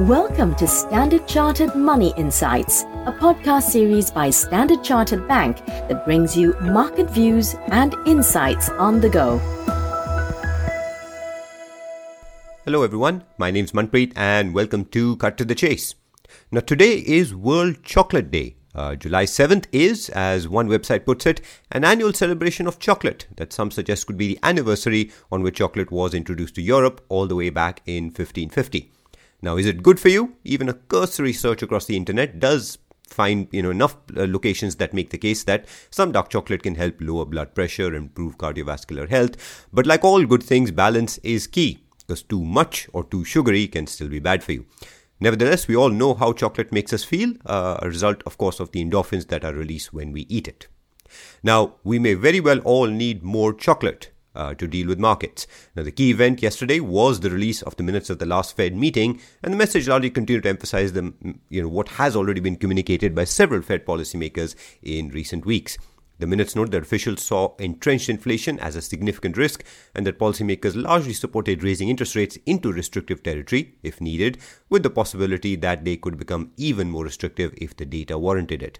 Welcome to Standard Chartered Money Insights, a podcast series by Standard Chartered Bank that brings you market views and insights on the go. Hello, everyone. My name is Manpreet, and welcome to Cut to the Chase. Now, today is World Chocolate Day. Uh, July 7th is, as one website puts it, an annual celebration of chocolate that some suggest could be the anniversary on which chocolate was introduced to Europe all the way back in 1550. Now, is it good for you? Even a cursory search across the internet does find you know enough uh, locations that make the case that some dark chocolate can help lower blood pressure improve cardiovascular health. But like all good things balance is key because too much or too sugary can still be bad for you. Nevertheless we all know how chocolate makes us feel uh, a result of course of the endorphins that are released when we eat it. Now we may very well all need more chocolate uh, to deal with markets. Now, the key event yesterday was the release of the minutes of the last Fed meeting, and the message largely continued to emphasize the, you know, what has already been communicated by several Fed policymakers in recent weeks. The minutes note that officials saw entrenched inflation as a significant risk and that policymakers largely supported raising interest rates into restrictive territory if needed, with the possibility that they could become even more restrictive if the data warranted it.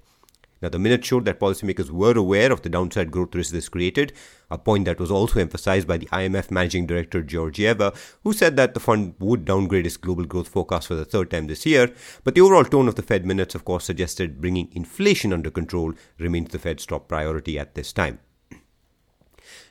Now, the minutes showed that policymakers were aware of the downside growth risk this created, a point that was also emphasized by the IMF Managing Director Georgieva, who said that the fund would downgrade its global growth forecast for the third time this year. But the overall tone of the Fed minutes, of course, suggested bringing inflation under control remains the Fed's top priority at this time.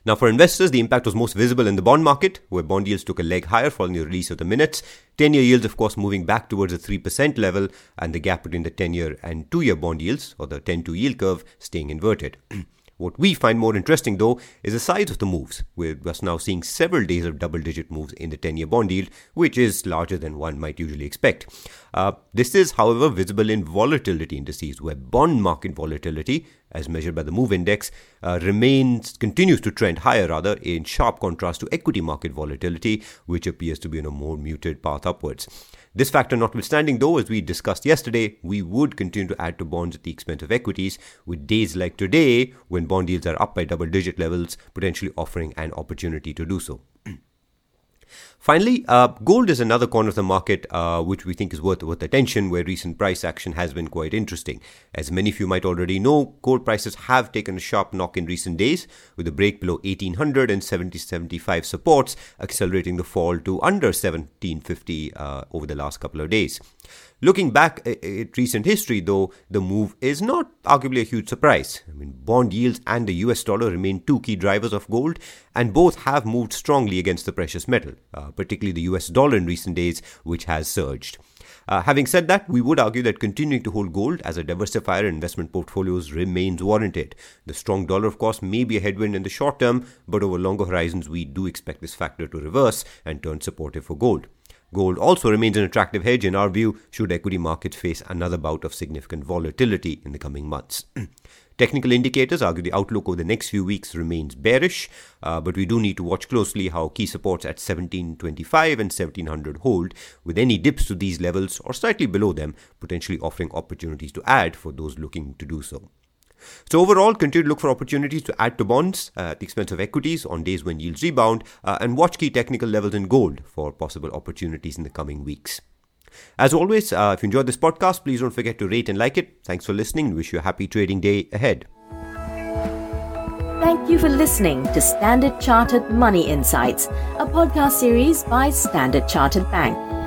Now, for investors, the impact was most visible in the bond market, where bond yields took a leg higher following the release of the minutes. 10 year yields, of course, moving back towards the 3% level, and the gap between the 10 year and 2 year bond yields, or the 10 2 yield curve, staying inverted. What we find more interesting, though, is the size of the moves. We're just now seeing several days of double digit moves in the 10 year bond yield, which is larger than one might usually expect. Uh, this is, however, visible in volatility indices, where bond market volatility, as measured by the MOVE index, uh, remains continues to trend higher, rather, in sharp contrast to equity market volatility, which appears to be on a more muted path upwards. This factor notwithstanding, though, as we discussed yesterday, we would continue to add to bonds at the expense of equities, with days like today, when bond yields are up by double digit levels, potentially offering an opportunity to do so. Finally, uh, gold is another corner of the market uh, which we think is worth, worth attention, where recent price action has been quite interesting. As many of you might already know, gold prices have taken a sharp knock in recent days, with a break below 1800 and 7075 supports, accelerating the fall to under 1750 uh, over the last couple of days. Looking back at recent history, though, the move is not arguably a huge surprise. I mean, bond yields and the US dollar remain two key drivers of gold, and both have moved strongly against the precious metal, uh, particularly the US dollar in recent days, which has surged. Uh, having said that, we would argue that continuing to hold gold as a diversifier in investment portfolios remains warranted. The strong dollar, of course, may be a headwind in the short term, but over longer horizons, we do expect this factor to reverse and turn supportive for gold. Gold also remains an attractive hedge in our view should equity markets face another bout of significant volatility in the coming months. Technical indicators argue the outlook over the next few weeks remains bearish, uh, but we do need to watch closely how key supports at 1725 and 1700 hold, with any dips to these levels or slightly below them potentially offering opportunities to add for those looking to do so. So overall, continue to look for opportunities to add to bonds uh, at the expense of equities on days when yields rebound, uh, and watch key technical levels in gold for possible opportunities in the coming weeks. As always, uh, if you enjoyed this podcast, please don't forget to rate and like it. Thanks for listening. And wish you a happy trading day ahead. Thank you for listening to Standard Chartered Money Insights, a podcast series by Standard Chartered Bank.